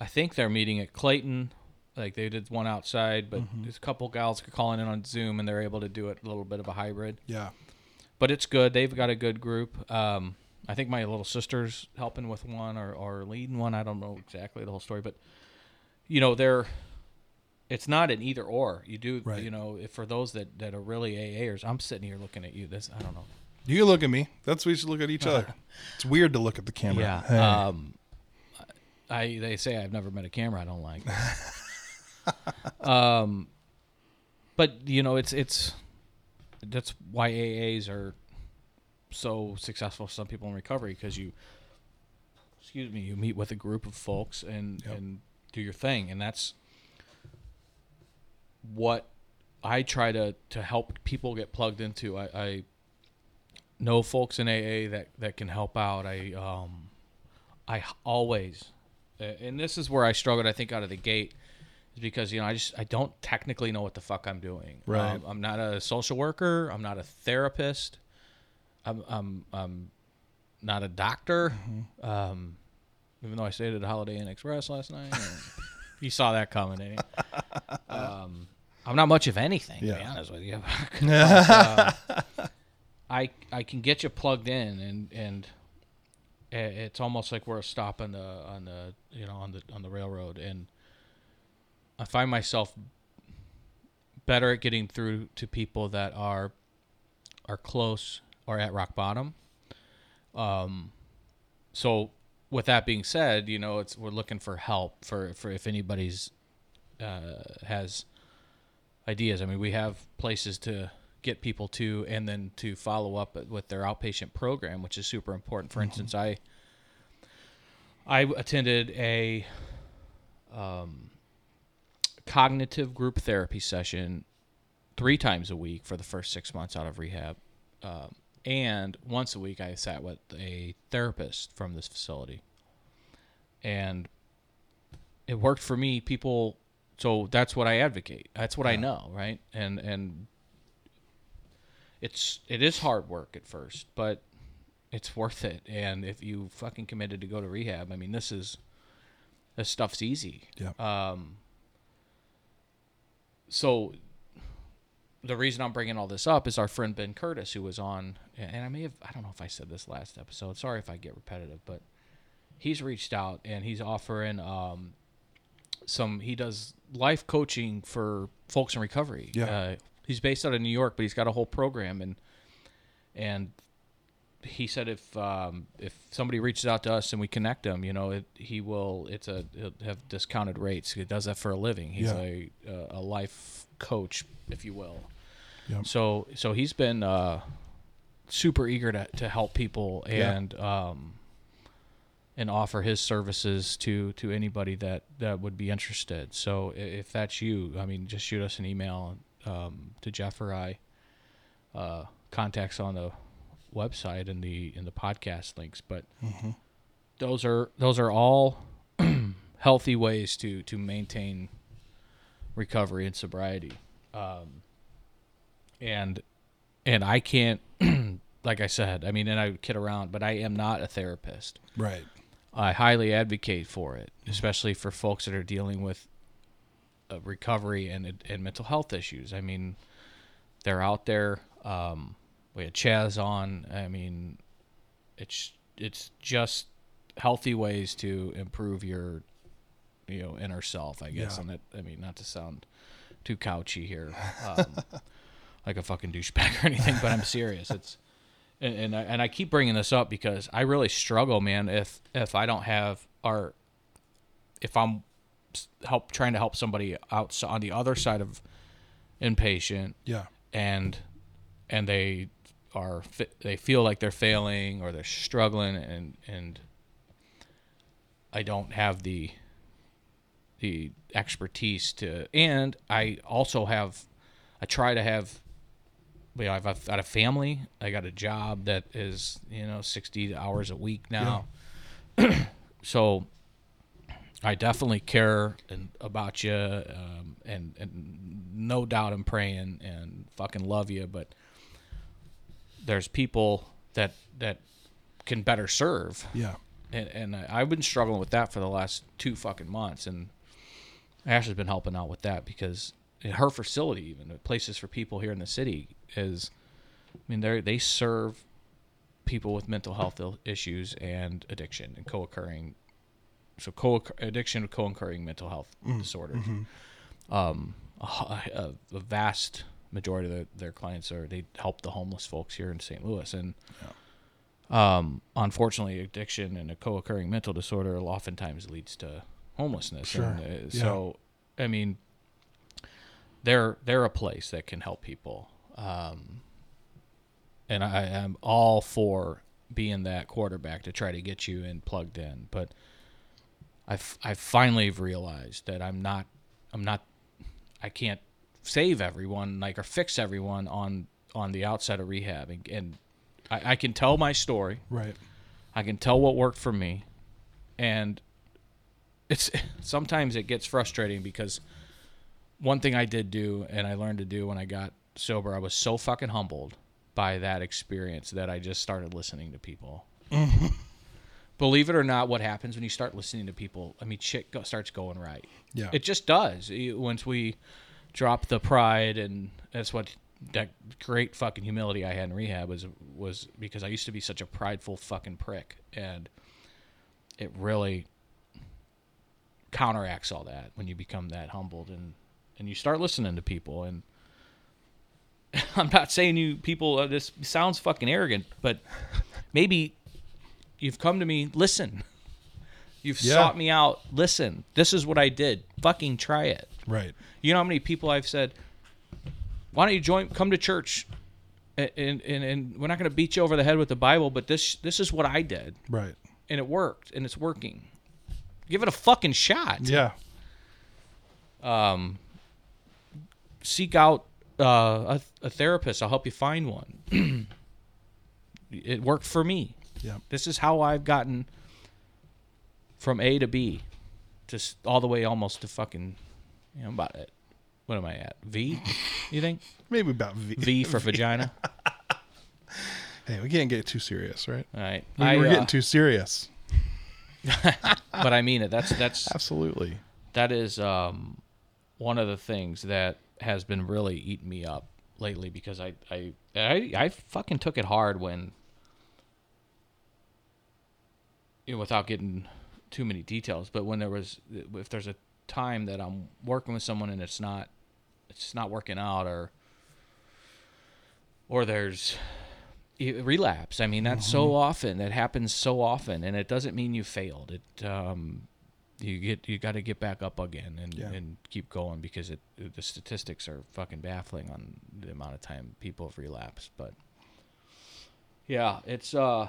C: I think they're meeting at Clayton. Like they did one outside, but there's a couple gals calling in on Zoom, and they're able to do it a little bit of a hybrid.
D: yeah,
C: But it's good. They've got a good group. Um, I think my little sister's helping with one or, or leading one. I don't know exactly the whole story, but you know they're. It's not an either or. You do,
D: Right.
C: you know, if for those that, that are really AAers, I'm sitting here looking at you. This I don't know.
D: you look at me. That's we should look at each other. It's weird to look at the camera.
C: Yeah.
D: Hey.
C: Um, I they say I've never met a camera I don't like. um, but you know it's it's that's why AAs are so successful for some people in recovery because you excuse me you meet with a group of folks and
D: Yep.
C: and do your thing and that's what I try to to help people get plugged into. I, I know folks in AA that that can help out. I um I always and this is where I struggled I think out of the gate is because you know I just I don't technically know what the fuck I'm doing.
D: Right.
C: Um, I'm not a social worker, I'm not a therapist. I'm I'm I'm not a doctor.
D: Mm-hmm.
C: Um even though I stayed at the Holiday Inn Express last night. you saw that coming? Um, I'm not much of anything, to be honest with you. But, um, I I can get you plugged in, and and it's almost like we're a stop on the on the you know on the on the railroad, and I find myself better at getting through to people that are are close or at rock bottom. Um, so with that being said, you know, it's we're looking for help for for if anybody's uh, has ideas. I mean, we have places to get people to, and then to follow up with their outpatient program, which is super important. For instance, I I attended a um, cognitive group therapy session three times a week for the first six months out of rehab. Um, and once a week, I sat with a therapist from this facility. And it worked for me. People, so that's what I advocate. That's what I know, right? And, and, it's it is hard work at first, but it's worth it. And if you fucking committed to go to rehab, I mean, this is this stuff's easy.
D: Yeah.
C: Um, so the reason I'm bringing all this up is our friend Ben Curtis, who was on, and I may have, I don't know if I said this last episode. Sorry if I get repetitive, but he's reached out and he's offering um, some, he does life coaching for folks in recovery.
D: Yeah.
C: Uh, he's based out of New York, but he's got a whole program and, and he said if um, if somebody reaches out to us and we connect them, you know, it, he will. It's a he'll have discounted rates. He does that for a living. He's
D: Yeah.
C: a a life coach, if you will.
D: Yep.
C: So so he's been uh, super eager to, to help people
D: Yeah.
C: and um, and offer his services to to anybody that that would be interested. So if that's you, I mean, just shoot us an email um, to Jeff or I. Uh, contacts on the website and the in the podcast links, but those are those are all healthy ways to to maintain recovery and sobriety. Um, and and I can't, like I said, I mean, and I kid around, but I am not a therapist.
D: right.
C: I highly advocate for it, especially for folks that are dealing with uh, recovery and and mental health issues. I mean, they're out there. Um, we had Chaz on. I mean, it's it's just healthy ways to improve your you know inner self. I guess,
D: Yeah.
C: and that I mean, not to sound too couchy here, um, like a fucking douchebag or anything, but I'm serious. It's and and I, and I keep bringing this up because I really struggle, man. If if I don't have our, if I'm help trying to help somebody out on the other side of inpatient,
D: Yeah.
C: and and they are they feel like they're failing or they're struggling, and and I don't have the the expertise to, and I also have, I try to have you know, I've, I've got a family. I got a job that is, you know, 60 hours a week now. so I definitely care and, about you, um, and and no doubt I'm praying and fucking love you. But there's people that that can better serve,
D: Yeah.
C: and, and I, I've been struggling with that for the last two fucking months, and Ashley's been helping out with that because her facility, even places for people here in the city, is, I mean, they they serve people with mental health issues and addiction and co-occurring, so co addiction, co-occurring mental health disorders. Um, a, a, vast majority of their, their clients are they help the homeless folks here in St. Louis, and um, unfortunately, addiction and a co-occurring mental disorder oftentimes leads to homelessness.
D: Sure.
C: And, uh,
D: Yeah.
C: So, I mean, they're they're a place that can help people, um, and I am all for being that quarterback to try to get you in plugged in. But I've I finally have realized that I'm not I'm not I can't save everyone like or fix everyone on on the outside of rehab and, and I, I can tell my story
D: Right.
C: I can tell what worked for me, and it's sometimes it gets frustrating because one thing I did do and I learned to do when I got sober, I was so fucking humbled by that experience that I just started listening to people. Believe it or not, what happens when you start listening to people? I mean, shit go, starts going right.
D: Yeah.
C: It just does. Once we drop the pride, and that's what that great fucking humility I had in rehab was was because I used to be such a prideful fucking prick, and it really counteracts all that when you become that humbled and and you start listening to people and I'm not saying you people uh, this sounds fucking arrogant, but maybe you've come to me, listen. You've
D: Yeah.
C: sought me out, listen. This is what I did. Fucking try it.
D: Right.
C: You know how many people I've said, "Why don't you join? Come to church." And and, and we're not going to beat you over the head with the Bible, but this this is what I did,
D: Right.
C: and it worked, and it's working. Give it a fucking shot.
D: Yeah.
C: Seek out uh, a, a therapist. I'll help you find one. it worked for me.
D: Yeah.
C: This is how I've gotten from A to B, just all the way almost to fucking, you know, about it. What am I at? V? You think?
D: Maybe about V.
C: V for vagina.
D: Hey, we can't get too serious, right?
C: All right.
D: We,
C: I,
D: we're
C: uh,
D: getting too serious.
C: but I mean it. That's that's
D: Absolutely.
C: that is um, one of the things that has been really eating me up lately because I I I, I fucking took it hard when you know, without getting too many details, but when there was if there's a time that I'm working with someone and it's not it's not working out or or there's relapse. I mean, that's so often that happens so often, and it doesn't mean you failed. It um, you get you got to get back up again and,
D: Yeah.
C: and keep going because it the statistics are fucking baffling on the amount of time people have relapsed. But yeah, it's uh,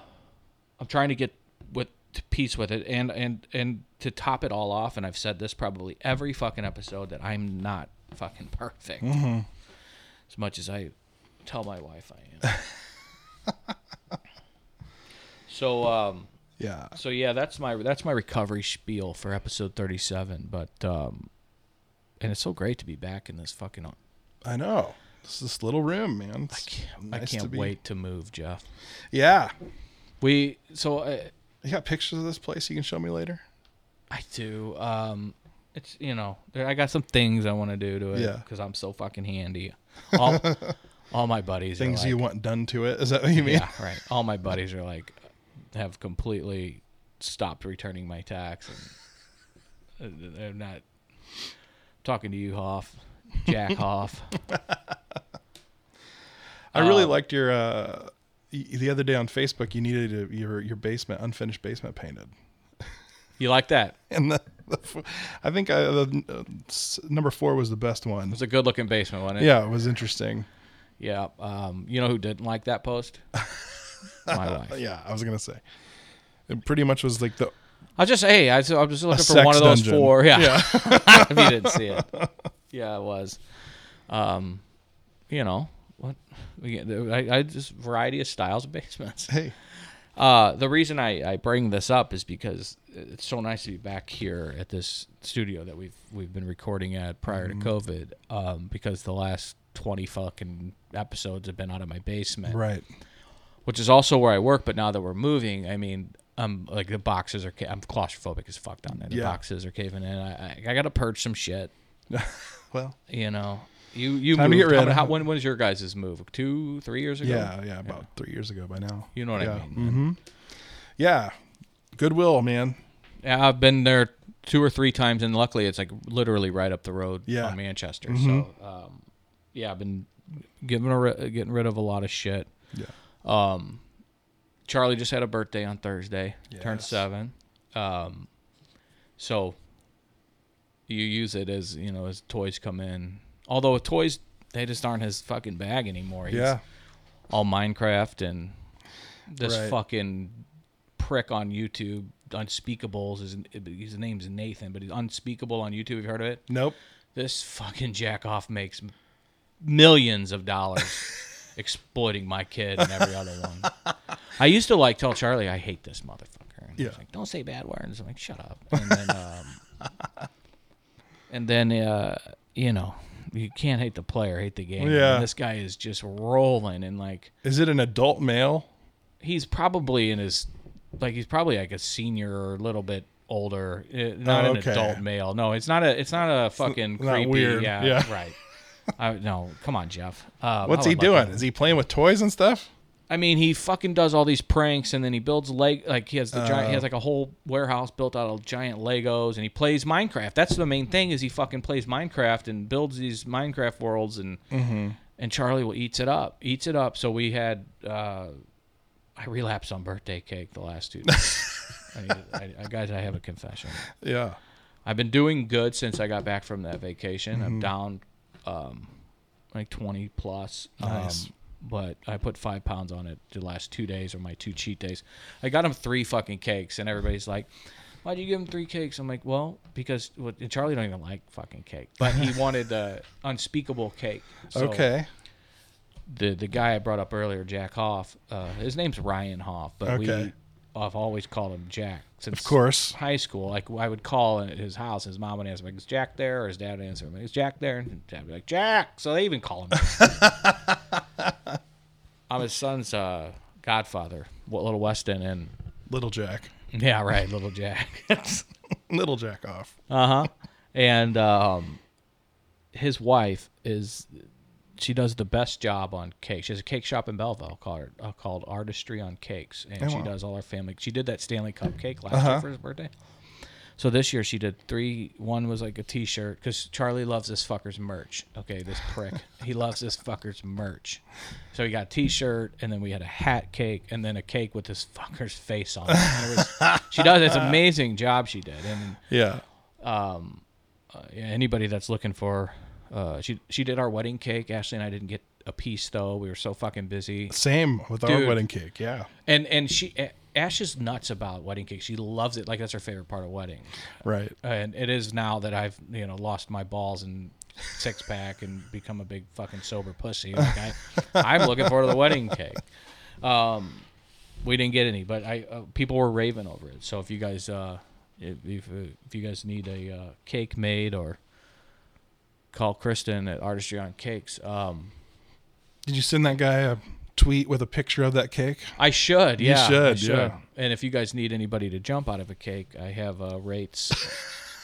C: I'm trying to get with to peace with it, and and and to top it all off, and I've said this probably every fucking episode that I'm not fucking perfect. As much as I tell my wife I am. so um
D: Yeah.
C: so yeah, that's my that's my recovery spiel for episode 37, but um and it's so great to be back in this fucking
D: I know. This this little room, man.
C: I can't,
D: nice to
C: can't
D: be-
C: wait to move, Jeff.
D: Yeah.
C: We so uh,
D: You got pictures of this place you can show me later?
C: I do um it's you know, there, I got some things I want to do to it
D: Yeah.
C: cuz I'm so fucking handy. All all my buddies
D: Things
C: are
D: you want done to it? Is that what you mean?
C: Yeah, right. All my buddies are like have completely stopped returning my tax and uh, they're not talking to you Hoff, Jack Hoff.
D: I really
C: Uh,
D: liked your uh the other day on Facebook, you needed a, your your basement unfinished basement painted,
C: You like that?
D: and the, the I think uh, the uh, number four was the best one.
C: It was a good looking basement, wasn't it?
D: Yeah, it was interesting.
C: Yeah. Um, you know who didn't like that post? My wife.
D: Yeah, I was gonna say, it pretty much was like the
C: I just hey, I was, I was just looking for one of those
D: dungeon.
C: four. Yeah.
D: Yeah.
C: if you didn't see it. Yeah, it was. Um, you know what? I, I just variety of styles of basements.
D: hey,
C: Uh, the reason I, I bring this up is because it's so nice to be back here at this studio that we've we've been recording at prior
D: Mm-hmm.
C: to COVID. Um, because the last twenty fucking episodes have been out of my basement,
D: right.
C: Which is also where I work. But now that we're moving, I mean, I'm like the boxes are. ca- I'm claustrophobic as fuck down there. The
D: Yeah.
C: boxes are caving in. I I, I got to purge some shit.
D: Well,
C: You know, you you
D: Time to
C: moved.
D: get rid
C: how, how, when was your guys' move? Two, three years ago.
D: yeah, yeah, about three years ago by now.
C: You know what I
D: yeah.
C: mean, man.
D: Mm-hmm. Yeah, Goodwill, man.
C: Yeah, I've been there two or three times, and luckily it's like literally right up the road
D: Yeah. Mm-hmm.
C: on Manchester. So, um, yeah, I've been getting ri- getting rid of a lot of shit.
D: Yeah.
C: Um, Charlie just had a birthday on Thursday. Turned seven. Um, so you use it as you know as toys come in. Although with toys, they just aren't his fucking bag anymore. He's
D: Yeah,
C: all Minecraft and this
D: Right.
C: fucking prick on YouTube. Unspeakables is his name's Nathan, but he's unspeakable on YouTube. Have you heard of it?
D: nope.
C: This fucking jack off makes millions of dollars exploiting my kid and every other one. I used to like tell Charlie, I hate this motherfucker. And he's
D: Yeah.
C: like, don't say bad words. I'm like, shut up. And then, um, and then, uh, you know, you can't hate the player, hate the game.
D: Yeah.
C: And this guy is just rolling and like
D: Is it an adult male?
C: he's probably in his like he's probably like a senior or a little bit older. Uh, Not
D: Oh,
C: an adult male. No, it's not a. It's not a fucking
D: not
C: creepy.
D: weird.
C: Yeah,
D: Yeah.
C: right. I, no, come on, Jeff. Uh,
D: What's he doing? Is he playing with toys and stuff?
C: I mean, he fucking does all these pranks, and then he builds leg like he has the giant. He has like a whole warehouse built out of giant Legos, and he plays Minecraft. That's the main thing is he fucking plays Minecraft and builds these Minecraft worlds, and and Charlie will eats it up, eats it up. So we had uh, I relapsed on birthday cake the last two days. I, I, I, guys, I have a confession.
D: Yeah.
C: I've been doing good since I got back from that vacation.
D: Mm-hmm.
C: I'm down um, like 20 plus.
D: Nice.
C: Um, but I put five pounds on it the last two days or my two cheat days. I got him three fucking cakes, and everybody's like, "Why'd you give him three cakes?" I'm like, "Well, because well, and Charlie don't even like fucking cake, but he wanted the unspeakable cake." So
D: okay.
C: The the guy I brought up earlier, Jack Hoff, uh, his name's Ryan Hoff, but
D: Okay.
C: we I've always called him Jack since
D: Of course.
C: high school. Like I would call at his house, his mom would answer, like, "Is Jack there?" or his dad would answer, like, "Is Jack there?" And dad would be like, "Jack." So they even call him. Jack. I'm his son's uh, godfather, what little Weston, and
D: Little Jack.
C: yeah, right, little Jack.
D: Little Jack off.
C: uh huh. And um, his wife is. She does the best job on cake. She has a cake shop in Belleville called uh, called Artistry on Cakes, and
D: Oh,
C: she
D: wow.
C: does all our family. She did that Stanley Cup cake last
D: Uh-huh.
C: year for his birthday. So this year she did three. One was like a T-shirt because Charlie loves this fucker's merch. Okay, this prick. he loves this fucker's merch. So he got a T-shirt, and then we had a hat cake, and then a cake with this fucker's face on it. And it was, she does. It's an amazing job she did, and
D: Yeah.
C: uh, yeah, anybody that's looking for, uh, she she did our wedding cake. Ashley and I didn't get a piece though. We were so fucking busy.
D: Same with our wedding cake. Yeah.
C: And and she Ash is nuts about wedding cake. She loves it. Like that's her favorite part of wedding.
D: Right.
C: And it is now that I've you know lost my balls and six pack and become a big fucking sober pussy. Like I, I'm looking forward to the wedding cake. Um, we didn't get any, but I uh, people were raving over it. So if you guys uh, if if, if you guys need a uh, cake made or call Kristen at Artistry on Cakes. Um,
D: Did you send that guy a tweet with a picture of that cake?
C: I should,
D: You
C: yeah, I
D: should, yeah.
C: And if you guys need anybody to jump out of a cake, I have uh, rates,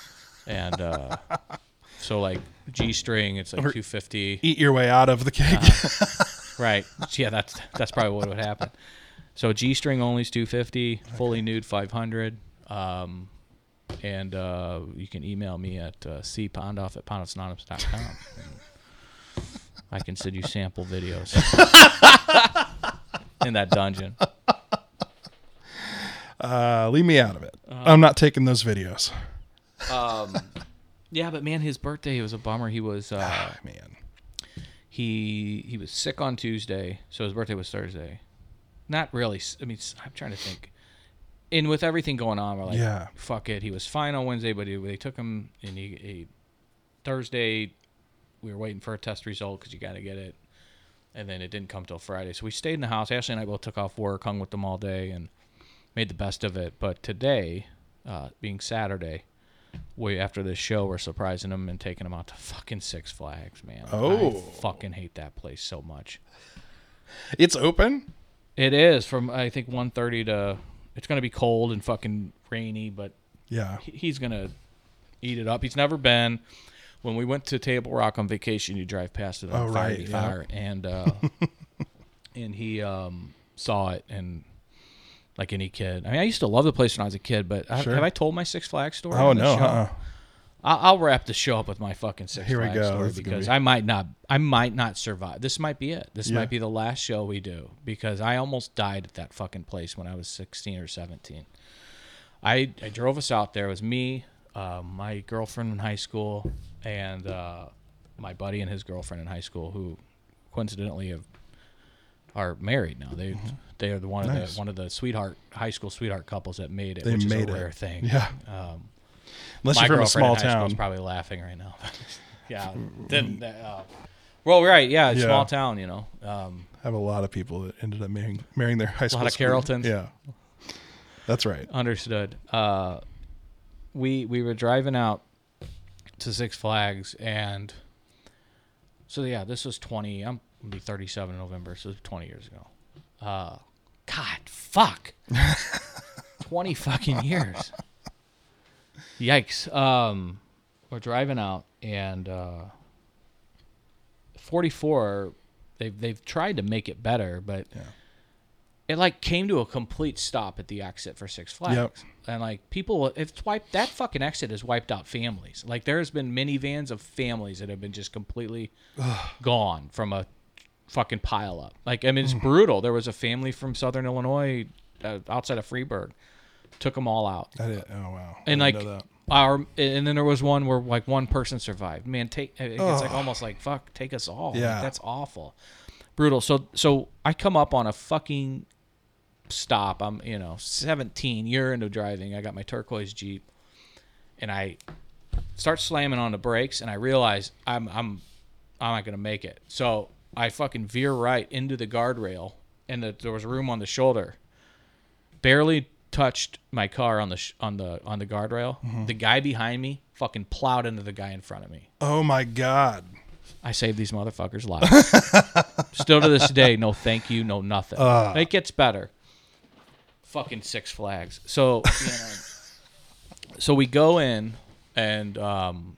C: and uh, so like G string, it's like two fifty.
D: Eat your way out of the cake.
C: Right. Yeah, that's that's probably what would happen. So G string only is two fifty, fully nude five hundred. Um, and uh, you can email me at uh, cpondoff at pondoffsanonymous.com. I can send you sample videos. in that dungeon.
D: Uh, leave me out of it. I'm not taking those videos.
C: Yeah, but man, his birthday was a bummer. He was uh,
D: Ah, man.
C: he he was sick on Tuesday, so his birthday was Thursday. Not really. s- I mean, s- I'm trying to think. And with everything going on, we're like,
D: Yeah.
C: fuck it. He was fine on Wednesday, but he, they took him and he, he Thursday. We were waiting for a test result because you got to get it, and then it didn't come till Friday. So we stayed in the house. Ashley and I both took off work, hung with them all day, and made the best of it. But today, uh, being Saturday, we after this show, we're surprising them and taking them out to fucking Six Flags, man.
D: Oh.
C: I fucking hate that place so much.
D: It's open.
C: It is from I think 1.30 to. It's gonna be cold and fucking rainy, but
D: Yeah.
C: he- he's gonna eat it up. He's never been. When we went to Table Rock on vacation, you drive past it on
D: Oh,
C: Fire
D: right, yeah.
C: Fire, and uh, and he um, saw it and like any kid. I mean, I used to love the place when I was a kid, but I, have I told my Six Flags story?
D: Oh
C: on
D: no.
C: show?
D: Uh-uh.
C: I'll, I'll wrap the show up with my fucking Six
D: Here we go.
C: story because
D: be-
C: I might not, I might not survive. This might be it. This
D: Yeah.
C: might be the last show we do because I almost died at that fucking place when I was sixteen or seventeen. I I drove us out there. It was me, uh, my girlfriend in high school, and uh, my buddy and his girlfriend in high school, who coincidentally have are married now. They they are the one of
D: Mm-hmm.
C: The one of the sweetheart high school sweetheart couples that made it,
D: They
C: which
D: made
C: is a
D: it.
C: thing.
D: Yeah.
C: Um,
D: Unless
C: my
D: you're from a small
C: in high school
D: town.
C: probably laughing right now. yeah. Didn't, uh, well, right. Yeah,
D: Yeah.
C: small town. You know. Um,
D: I have a lot of people that ended up marrying, marrying their high school.
C: A lot of Carrolltons.
D: Yeah. That's right.
C: understood. Uh, we we were driving out to Six Flags, and so yeah, this was twenty. I'm gonna be 37 in November, so it's 20 years ago. Uh, God, fuck, 20 fucking years. Yikes. Um, we're driving out, and uh, 44. They've they've tried to make it better, but
D: Yeah.
C: it like came to a complete stop at the exit for Six Flags.
D: Yep.
C: And like people, it's wiped. That fucking exit has wiped out families. Like there's been minivans of families that have been just completely gone from a fucking pile up. Like I mean, it's brutal. There was a family from Southern Illinois, uh, outside of Freeburg, took them all out.
D: I did. Oh wow. I
C: And like our, and then there was one where like one person survived. Man, take it's like almost like fuck, take us all. Like,
D: Yeah.
C: that's awful, brutal. So so I come up on a fucking stop. I'm you know 17 year into driving. I got my turquoise Jeep, and I start slamming on the brakes, and I realize I'm I'm I'm not gonna make it. So I fucking veer right into the guardrail, and the, there was room on the shoulder. Barely touched my car on the sh- on the on the guardrail. The guy behind me fucking plowed into the guy in front of me.
D: Oh my god.
C: I saved these motherfuckers' lives. Still to this day, no thank you, no nothing. it gets better. Fucking Six Flags. So, you know, so we go in, and um,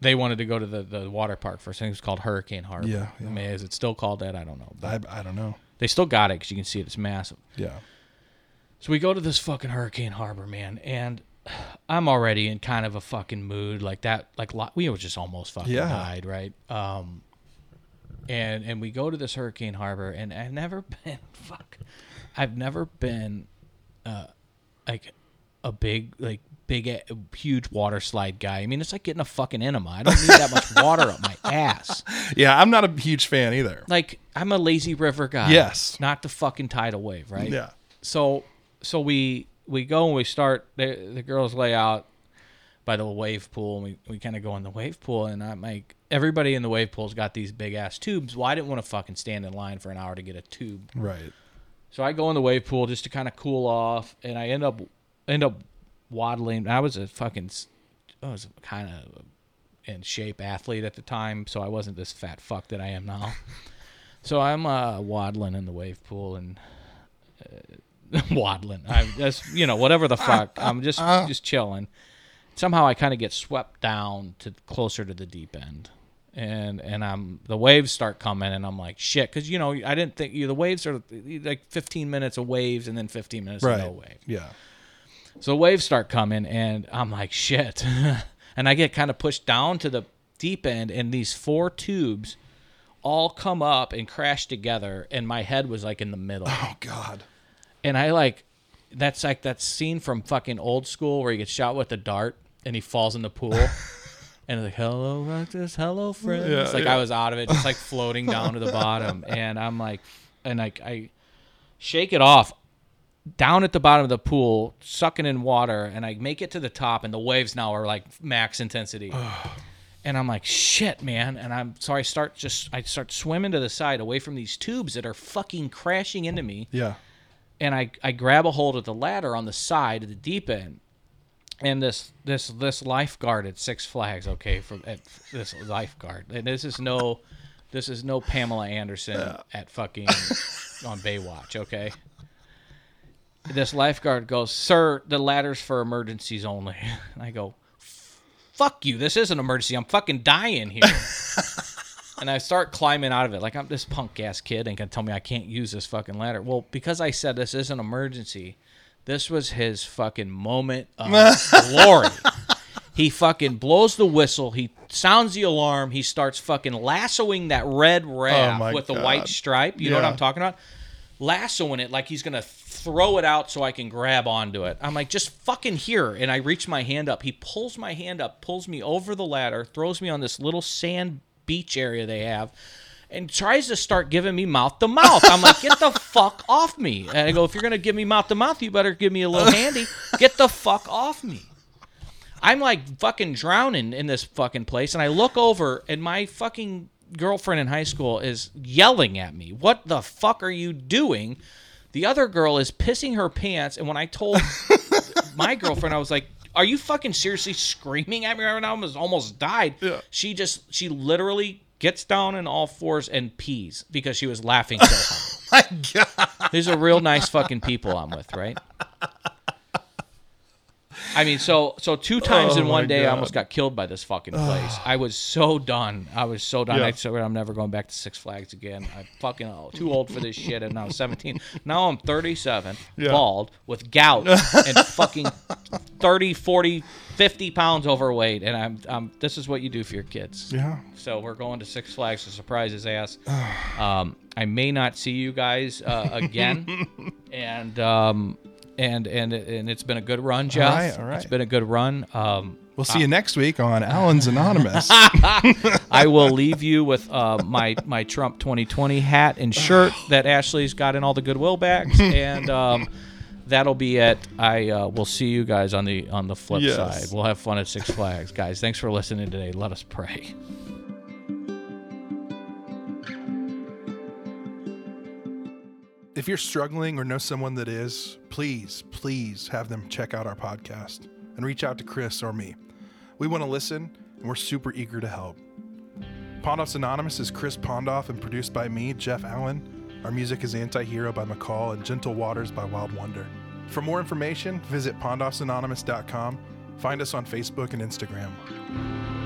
C: they wanted to go to the, the water park first. I think it's called Hurricane Harbor.
D: Yeah,
C: I
D: yeah.
C: mean, is it still called that? I don't know.
D: I, I don't know.
C: they still got it because you can see it. It's massive.
D: Yeah.
C: So we go to this fucking Hurricane Harbor, man, and I'm already in kind of a fucking mood like that. Like we were just almost fucking
D: Yeah.
C: died, right? Um, and and we go to this Hurricane Harbor, and I've never been fuck, I've never been, uh, like a big like big huge water slide guy. I mean, it's like getting a fucking enema. I don't need that much water up my ass.
D: Yeah, I'm not a huge fan either.
C: Like I'm a lazy river guy.
D: Yes.
C: not the fucking tidal wave, right?
D: Yeah.
C: so so we we go and we start the, the girls lay out by the wave pool and we, we kind of go in the wave pool and I'm like everybody in the wave pool's got these big ass tubes. Well I didn't want to fucking stand in line for an hour to get a tube.
D: Right.
C: so I go in the wave pool just to kind of cool off and I end up end up waddling. I was a fucking i was kind of in shape athlete at the time so I wasn't this fat fuck that I am now. So I'm uh, waddling in the wave pool and uh, waddling. I'm just you know whatever the fuck. I'm just uh, uh. just chilling. Somehow I kind of get swept down to closer to the deep end, and and I'm the waves start coming, and I'm like shit because you know I didn't think you the waves are like 15 minutes of waves and then 15 minutes
D: Right.
C: of no wave.
D: Yeah.
C: So waves start coming, and I'm like, shit. and I get kind of pushed down to the deep end, and these four tubes all come up and crash together, and my head was like in the middle.
D: Oh God.
C: And I like that's like that scene from fucking old school where he gets shot with a dart and he falls in the pool. And it's like, hello, Rectus, hello, friends.
D: Yeah,
C: like
D: yeah.
C: I was out of it, just like floating down to the bottom. And I'm like, and like I shake it off down at the bottom of the pool, sucking in water, and I make it to the top, and the waves now are like max intensity. and I'm like, shit, man. And I'm so I start just I start swimming to the side away from these tubes that are fucking crashing into me
D: Yeah.
C: And I, I grab a hold of the ladder on the side of the deep end. And this this this lifeguard at Six Flags, okay, from at this lifeguard, and this is no, this is no Pamela Anderson at fucking on Baywatch, okay. This lifeguard goes, "Sir, the ladder's for emergencies only." And I go, "Fuck you! This is an emergency. I'm fucking dying here." and I start climbing out of it. Like I'm this punk ass kid and gonna tell me I can't use this fucking ladder. Well, because I said this is an emergency, this was his fucking moment of glory. He fucking blows the whistle. He sounds the alarm. He starts fucking lassoing that red oh raft
D: my
C: with the
D: God.
C: white stripe. You know what I'm talking about? Lassoing it like he's gonna throw it out so I can grab onto it. I'm like, just fucking here. And I reach my hand up. He pulls my hand up, pulls me over the ladder, throws me on this little sand beach area they have, and tries to start giving me mouth to mouth. I'm like, get the fuck off me. And I go, if you're gonna give me mouth to mouth, you better give me a little handy. Get the fuck off me. I'm like fucking drowning in this fucking place, and I look over, and my fucking girlfriend in high school is yelling at me. What the fuck are you doing? The other girl is pissing her pants, and when I told my girlfriend, I was like, "Are you fucking seriously screaming at me right now?" I almost almost died.
D: Yeah.
C: She just she literally gets down on all fours and pees because she was laughing so hard.
D: Oh my God.
C: These are real nice fucking people I'm with, right? I mean, so so two times
D: Oh
C: in one day, I almost got killed by this fucking place. I was so done. I was so done.
D: Yeah.
C: I swear I'm never going back to Six Flags again. I'm fucking oh, too old for this shit. And now I'm 17. Now I'm 37,
D: Yeah.
C: bald, with gout, and fucking 30, 40, 50 pounds overweight. And I'm, I'm. This is what you do for your kids.
D: Yeah.
C: So we're going to Six Flags to surprise his ass. Um, I may not see you guys uh, again, and um, and and and it's been a good run, Jeff.
D: right, all right.
C: It's been a good run. Um,
D: We'll see you next week on Allen's Anonymous.
C: I will leave you with uh, my my Trump 2020 hat and shirt that Ashley's got in all the Goodwill bags, and um, that'll be it. I uh, will see you guys on the on the flip
D: Yes.
C: side. We'll have fun at Six Flags, guys. Thanks for listening today. Let us pray.
D: If you're struggling or know someone that is, please, please have them check out our podcast and reach out to Chris or me. We want to listen and we're super eager to help. Pondoff's Anonymous is Chris Pondoff and produced by me, Jeff Allen. Our music is Anti Hero by McCall and Gentle Waters by Wild Wonder. For more information, visit pondoffsanonymous.com. Find us on Facebook and Instagram.